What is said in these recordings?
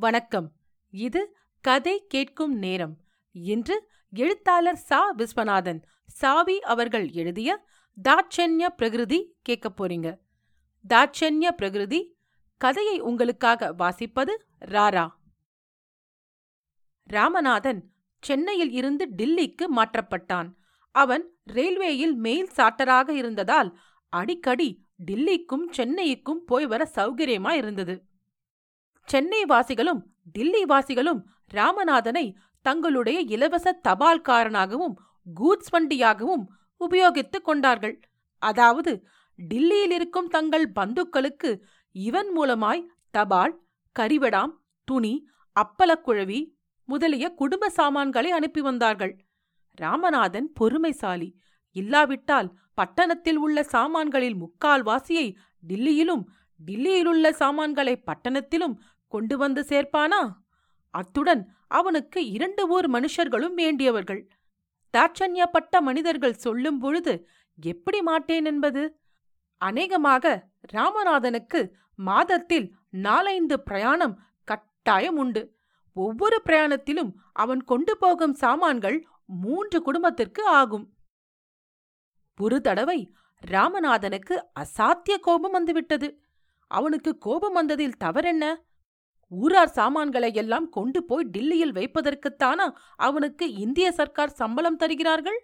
வணக்கம். இது கதை கேட்கும் நேரம். இன்று எழுத்தாளர் சா. விஸ்வநாதன் சாவி அவர்கள் எழுதிய தாட்சண்ய பிரகிருதி கேட்க போறீங்க. தாட்சண்ய பிரகிருதி கதையை உங்களுக்காக வாசிப்பது ராரா. ராமநாதன் சென்னையில் இருந்து டில்லிக்கு மாற்றப்பட்டான். அவன் ரயில்வேயில் மெயில் சாட்டராக இருந்ததால் அடிக்கடி டில்லிக்கும் சென்னைக்கும் போய் வர சௌகரியமா இருந்தது. சென்னை வாசிகளும் டில்லி வாசிகளும் ராமநாதனை தங்களுடைய இலவச தபால்காரனாகவும் கூட்ஸ் வண்டியாகவும் உபயோகித்துக் கொண்டார்கள். அதாவது டில்லியில் இருக்கும் தங்கள் பந்துக்களுக்கு இவன் மூலமாய் தபால் கரிவடாம் துணி அப்பலக்குழவி முதலிய குடும்ப சாமான்களை அனுப்பி வந்தார்கள். ராமநாதன் பொறுமைசாலி இல்லாவிட்டால் பட்டணத்தில் உள்ள சாமான்களில் முக்கால் வாசியை டில்லியிலும் டில்லியிலுள்ள சாமான்களை பட்டணத்திலும் கொண்டு வந்து சேர்ப்பானா? அத்துடன் அவனுக்கு இரண்டு ஊர் மனுஷர்களும் வேண்டியவர்கள். தாட்சண்யப்பட்ட மனிதர்கள் சொல்லும் பொழுது எப்படி மாட்டேன் என்பது? அநேகமாக ராமநாதனுக்கு மாதத்தில் நாலைந்து பிரயாணம் கட்டாயம் உண்டு. ஒவ்வொரு பிரயாணத்திலும் அவன் கொண்டு போகும் சாமான்கள் மூன்று குடும்பத்திற்கு ஆகும். ஒரு தடவை ராமநாதனுக்கு அசாத்திய கோபம் வந்துவிட்டது. அவனுக்கு கோபம் வந்ததில் தவறென்ன? ஊரார் சாமான்களை எல்லாம் கொண்டு போய் டில்லியில் வைப்பதற்குத்தானா அவனுக்கு இந்திய சர்க்கார் சம்பளம் தருகிறார்கள்?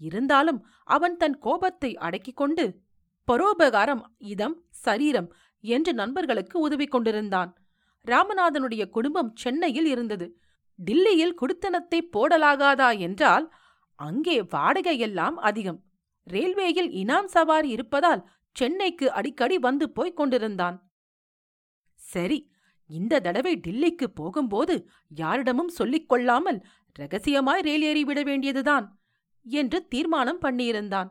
இருந்தாலும் அவன் தன் கோபத்தை அடக்கிக் கொண்டு பரோபகாரம் இதம் சரீரம் என்று நண்பர்களுக்கு உதவி கொண்டிருந்தான். ராமநாதனுடைய குடும்பம் சென்னையில் இருந்தது. டில்லியில் குடித்தனத்தை போடலாகாதா என்றால் அங்கே வாடகையெல்லாம் அதிகம். ரயில்வேயில் இனாம் சவாரி இருப்பதால் சென்னைக்கு அடிக்கடி வந்து போய்க் கொண்டிருந்தான். சரி இந்த தடவை டில்லிக்கு போகும்போது யாரிடமும் சொல்லிக் கொள்ளாமல் ரகசியமாய் ரயில் ஏறிவிட வேண்டியதுதான் என்று தீர்மானம் பண்ணியிருந்தான்.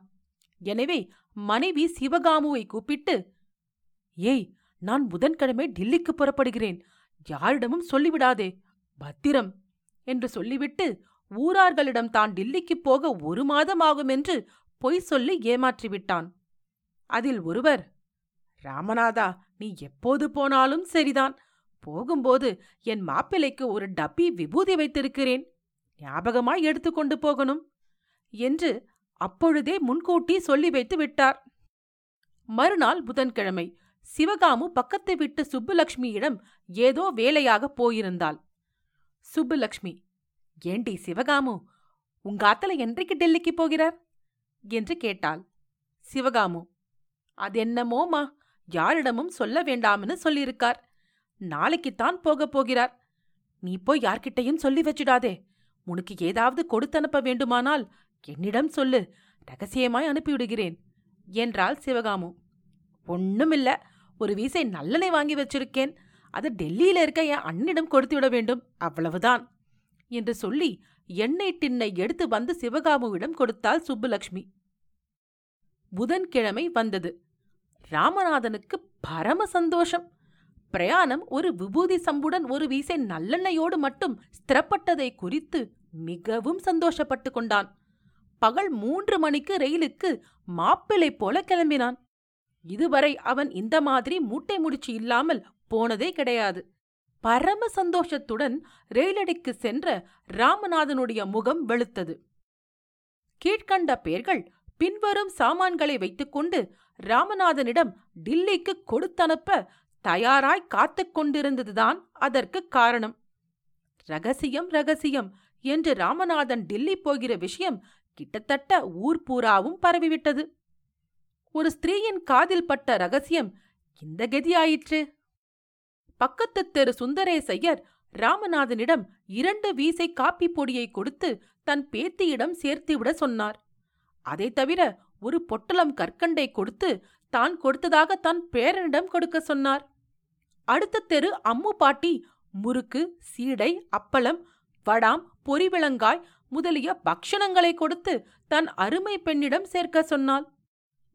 எனவே மனைவி சிவகாமுவை கூப்பிட்டு ஏய் நான் புதன்கிழமை டில்லிக்கு புறப்படுகிறேன். யாரிடமும் சொல்லிவிடாதே பத்திரம் என்று சொல்லிவிட்டு ஊரார்களிடம் தான் டில்லிக்குப் போக ஒரு மாதம் ஆகும் என்று பொய் சொல்லி ஏமாற்றிவிட்டான். அதில் ஒருவர் ராமநாதா நீ எப்போது போனாலும் சரிதான். போகும்போது என் மாப்பிள்ளைக்கு ஒரு டப்பி விபூதி வைத்திருக்கிறேன். ஞாபகமாய் எடுத்துக்கொண்டு போகணும் என்று அப்பொழுதே முன்கூட்டி சொல்லி வைத்து விட்டார். மறுநாள் புதன்கிழமை சிவகாமு பக்கத்து விட்டு சுப்புலக்ஷ்மியிடம் ஏதோ வேலையாக போயிருந்தாள். சுப்புலக்ஷ்மி ஏண்டி சிவகாமு உங்க ஆத்தல என்றைக்கு டெல்லிக்கு போகிறார்? என்று கேட்டாள். சிவகாமு அதென்னமோமா யாரிடமும் சொல்ல வேண்டாம்னு சொல்லியிருக்கார். நாளைக்குத்தான் போகப் போகிறார். நீ போய் யார்கிட்டையும் சொல்லி வச்சிடாதே. உனக்கு ஏதாவது கொடுத்தனுப்ப வேண்டுமானால் என்னிடம் சொல்லு. ரகசியமாய் அனுப்பிவிடுகிறேன். என்றாள் சிவகாமு. ஒண்ணுமில்ல. ஒரு வீசை நல்லெண்ணெய் வாங்கி வச்சிருக்கேன். அது டெல்லியில இருக்க என் அண்ணிடம் கொடுத்து விட வேண்டும். அவ்வளவுதான். என்று சொல்லி எண்ணெய் டின்னை எடுத்து வந்து சிவகாமுவிடம் கொடுத்தாள் சுப்புலக்ஷ்மி. புதன்கிழமை வந்தது. ராமநாதனுக்கு பரம சந்தோஷம். பிரயாணம் ஒரு விபூதி சம்புடன் ஒரு வீசை நல்லெண்ணையோடு மட்டும் ஸ்திரப்பட்டதை குறித்து மிகவும் சந்தோஷப்பட்டு கொண்டான். பகல் மூன்று மணிக்கு ரயிலுக்கு மாப்பிளை போல கிளம்பினான். இதுவரை அவன் இந்த மாதிரி மூட்டை முடிச்சு இல்லாமல் போனதே கிடையாது. பரம சந்தோஷத்துடன் ரயிலடிக்கு சென்ற ராமநாதனுடைய முகம் வெளுத்தது. கீழ்கண்ட பெயர்கள் பின்வரும் சாமான்களை வைத்துக்கொண்டு ராமநாதனிடம் டில்லிக்கு கொடுத்தனுப்ப தயாராய் காத்துக் கொண்டிருந்ததுதான் அதற்கு காரணம். ரகசியம் ரகசியம் என்று ராமநாதன் டில்லி போகிற விஷயம் கிட்டத்தட்ட ஊர் பூராவும் பரவிவிட்டது. ஒரு ஸ்திரீயின் காதில் பட்ட ரகசியம் இந்த கதியாயிற்று பக்கத்து தெரு சுந்தரேசையர் ராமநாதனிடம் இரண்டு வீசை காப்பி பொடியை கொடுத்து தன் பேத்தியிடம் சேர்த்துவிட சொன்னார். அதை தவிர ஒரு பொட்டலம் கற்கண்டை கொடுத்து தான் கொடுத்ததாக தன் பேரனிடம் கொடுக்க சொன்னார். அடுத்த தெரு அம்மு பாட்டி முறுக்கு சீடை அப்பளம் வடாம் பொறிவிளங்காய் முதலிய பக்ஷணங்களை கொடுத்து தன் அருமை பெண்ணிடம் சேர்க்க சொன்னாள்.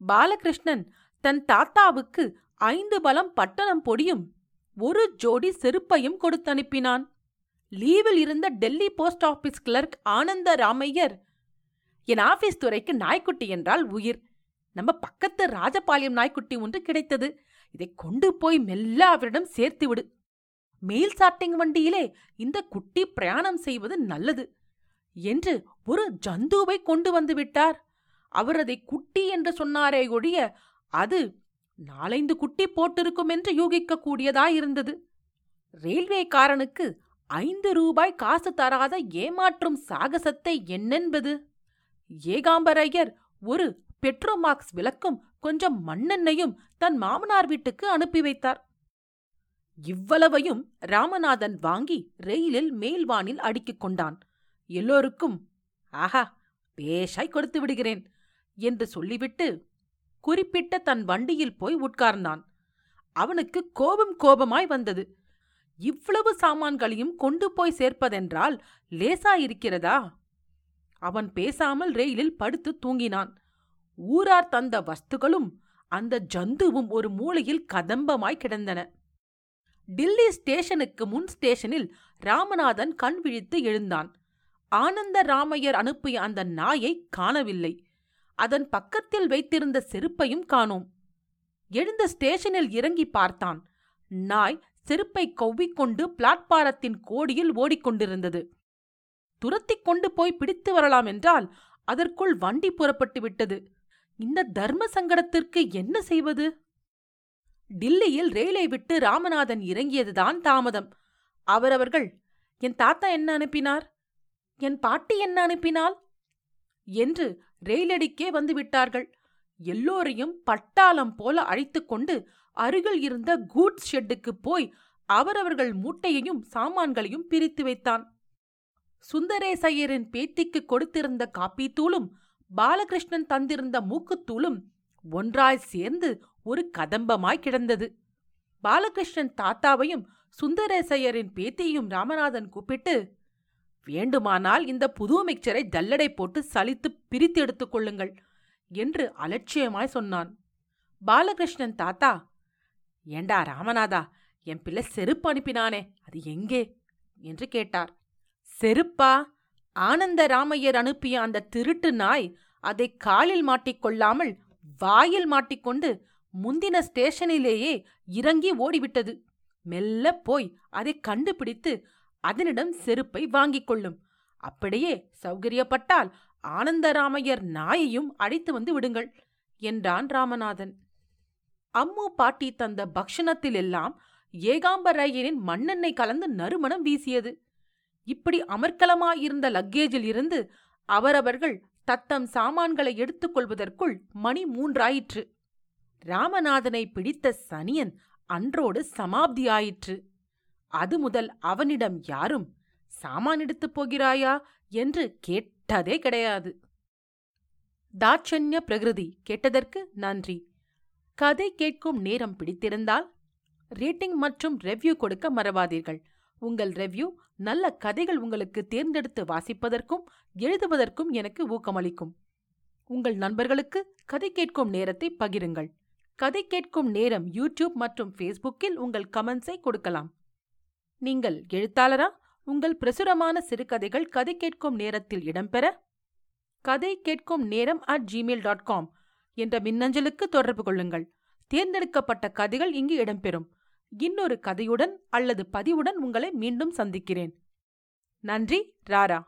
பாலகிருஷ்ணன் தன் தாத்தாவுக்கு ஐந்து பலம் பட்டணம் பொடியும் ஒரு ஜோடி செருப்பையும் கொடுத்தனுப்பினான். லீவில் இருந்த டெல்லி போஸ்ட் ஆபீஸ் கிளர்க் ஆனந்த ராமையர் என் ஆபீஸ் துறைக்கு நாய்க்குட்டி என்றால் உயிர். நம்ம பக்கத்து ராஜபாளையம் நாய்க்குட்டி ஒன்று கிடைத்தது. இதை கொண்டு போய் மெல்ல அவரிடம் சேர்த்து விடு. மெயில் சாட்டிங் வண்டியிலே இந்த குட்டி பிரயாணம் செய்வது நல்லது. என்று ஒரு ஜந்துவை கொண்டு வந்து விட்டார். அவர் அதை குட்டி என்று சொன்னாரே ஒழிய அது நாலைந்து குட்டி போட்டிருக்கும் என்று யூகிக்க கூடியதாயிருந்தது ரயில்வேக்காரனுக்கு ஐந்து ரூபாய் காசு தராத ஏமாற்றும் சாகசத்தை என்னென்பது? ஏகாம்பரையர் ஒரு பெட்ரோமாக்ஸ் விளக்கும் கொஞ்சம் மண்ணெண்ணையும் தன் மாமனார் வீட்டுக்கு அனுப்பி வைத்தார். இவ்வளவையும் ராமநாதன் வாங்கி ரயிலில் மேல்வானில் அடுக்கிக் கொண்டான். எல்லோருக்கும் ஆஹா பேஷாய் கொடுத்து விடுகிறேன் என்று சொல்லிவிட்டு குறிப்பிட்ட தன் வண்டியில் போய் உட்கார்ந்தான். அவனுக்கு கோபம் கோபமாய் வந்தது. இவ்வளவு சாமான்களையும் கொண்டு போய் சேர்ப்பதென்றால் லேசாயிருக்கிறதா? அவன் பேசாமல் ரயிலில் படுத்து தூங்கினான். ஊரார் தந்த வஸ்துகளும் அந்த ஜந்துவும் ஒரு மூலையில் கதம்பமாய் கிடந்தன. டில்லி ஸ்டேஷனுக்கு முன் ஸ்டேஷனில் ராமநாதன் கண் விழித்து எழுந்தான். ஆனந்த ராமையர் அனுப்பிய அந்த நாயை காணவில்லை. அதன் பக்கத்தில் வைத்திருந்த செருப்பையும் காணோம். எழுந்த ஸ்டேஷனில் இறங்கி பார்த்தான். நாய் செருப்பை கொவ்விக்கொண்டு பிளாட்பாரத்தின் கோடியில் ஓடிக்கொண்டிருந்தது. துரத்திக் கொண்டு போய் பிடித்து வரலாம் என்றால் அதற்குள் வண்டி புறப்பட்டு விட்டது. இந்த தர்ம சங்கடத்திற்கு என்ன செய்வது? டில்லியில் ரயிலை விட்டு ராமநாதன் இறங்கியதுதான் தாமதம். அவரவர்கள் என் தாத்தா என்ன அனுப்பினார்? என் பாட்டி என்ன அனுப்பினாள்? என்று ரயிலடிக்கே வந்துவிட்டார்கள் எல்லோரையும் பட்டாளம் போல அழைத்துக் கொண்டு அருகில் இருந்த கூட்ஸ் ஷெட்டுக்கு போய் அவரவர்கள் மூட்டையையும் சாமான்களையும் பிரித்து வைத்தான். சுந்தரேசையரின் பேத்திக்கு கொடுத்திருந்த காப்பித்தூளும் பாலகிருஷ்ணன் தந்திருந்த மூக்குத்தூளும் ஒன்றாய் சேர்ந்து ஒரு கதம்பமாய் கிடந்தது. பாலகிருஷ்ணன் தாத்தாவையும் சுந்தரேசையரின் பேத்தியையும் ராமநாதன் கூப்பிட்டு வேண்டுமானால் இந்த புது மிக்சரை ஜல்லடை போட்டு சலித்து பிரித்து எடுத்துக் கொள்ளுங்கள் என்று அலட்சியமாய் சொன்னான். பாலகிருஷ்ணன் தாத்தா ஏண்டா ராமநாதா என் பிள்ளை செருப்பு அனுப்பினானே அது எங்கே? என்று கேட்டார். செருப்பா? ஆனந்தராமையர் அனுப்பிய அந்த திருட்டு நாய் அதை காலில் மாட்டிக்கொள்ளாமல் வாயில் மாட்டிக்கொண்டு முந்தின ஸ்டேஷனிலேயே இறங்கி ஓடிவிட்டது. மெல்ல போய் அதை கண்டுபிடித்து அதனிடம் செருப்பை வாங்கிக் கொள்ளும். அப்படியே சௌகரியப்பட்டால் ஆனந்தராமையர் நாயையும் அழைத்து வந்து விடுங்கள் என்றான் ராமநாதன். அம்மு பாட்டி தந்த பக்ஷணத்திலெல்லாம் ஏகாம்பரையரின் மண்ணெண்ணெய் கலந்து நறுமணம் வீசியது. இப்படி அமர்க்கலமாயிருந்த லக்கேஜில் இருந்து அவரவர்கள் தத்தம் சாமான்களை எடுத்துக்கொள்வதற்குள் மணி மூன்றாயிற்று. ராமநாதனை பிடித்த சனியன் அன்றோடு சமாப்தியாயிற்று. அது முதல் அவனிடம் யாரும் சாமான் எடுத்துப் போகிறாயா என்று கேட்டதே கிடையாது. தாட்சண்ய பிரகிருதி கேட்டதற்கு நன்றி. கதை கேட்கும் நேரம் பிடித்திருந்தால் ரேட்டிங் மற்றும் ரெவ்யூ கொடுக்க மறவாதீர்கள். உங்கள் ரெவ்யூ நல்ல கதைகள் உங்களுக்கு தேர்ந்தெடுத்து வாசிப்பதற்கும் எழுதுவதற்கும் எனக்கு ஊக்கமளிக்கும். உங்கள் நண்பர்களுக்கு கதை கேட்கும் நேரத்தை பகிருங்கள். கதை கேட்கும் நேரம் யூடியூப் மற்றும் ஃபேஸ்புக்கில் உங்கள் கமெண்ட்ஸை கொடுக்கலாம். நீங்கள் எழுத்தாளரா? உங்கள் பிரசுரமான சிறுகதைகள் கதை கேட்கும் நேரத்தில் இடம்பெற? கதை கேட்கும் நேரம் அட் ஜிமெயில் டாட் காம் என்ற மின்னஞ்சலுக்கு தொடர்பு கொள்ளுங்கள். தேர்ந்தெடுக்கப்பட்ட கதைகள் இங்கு இடம்பெறும். இன்னொரு கதையுடன் அல்லது பதிவுடன் உங்களை மீண்டும் சந்திக்கிறேன். நன்றி ராரா.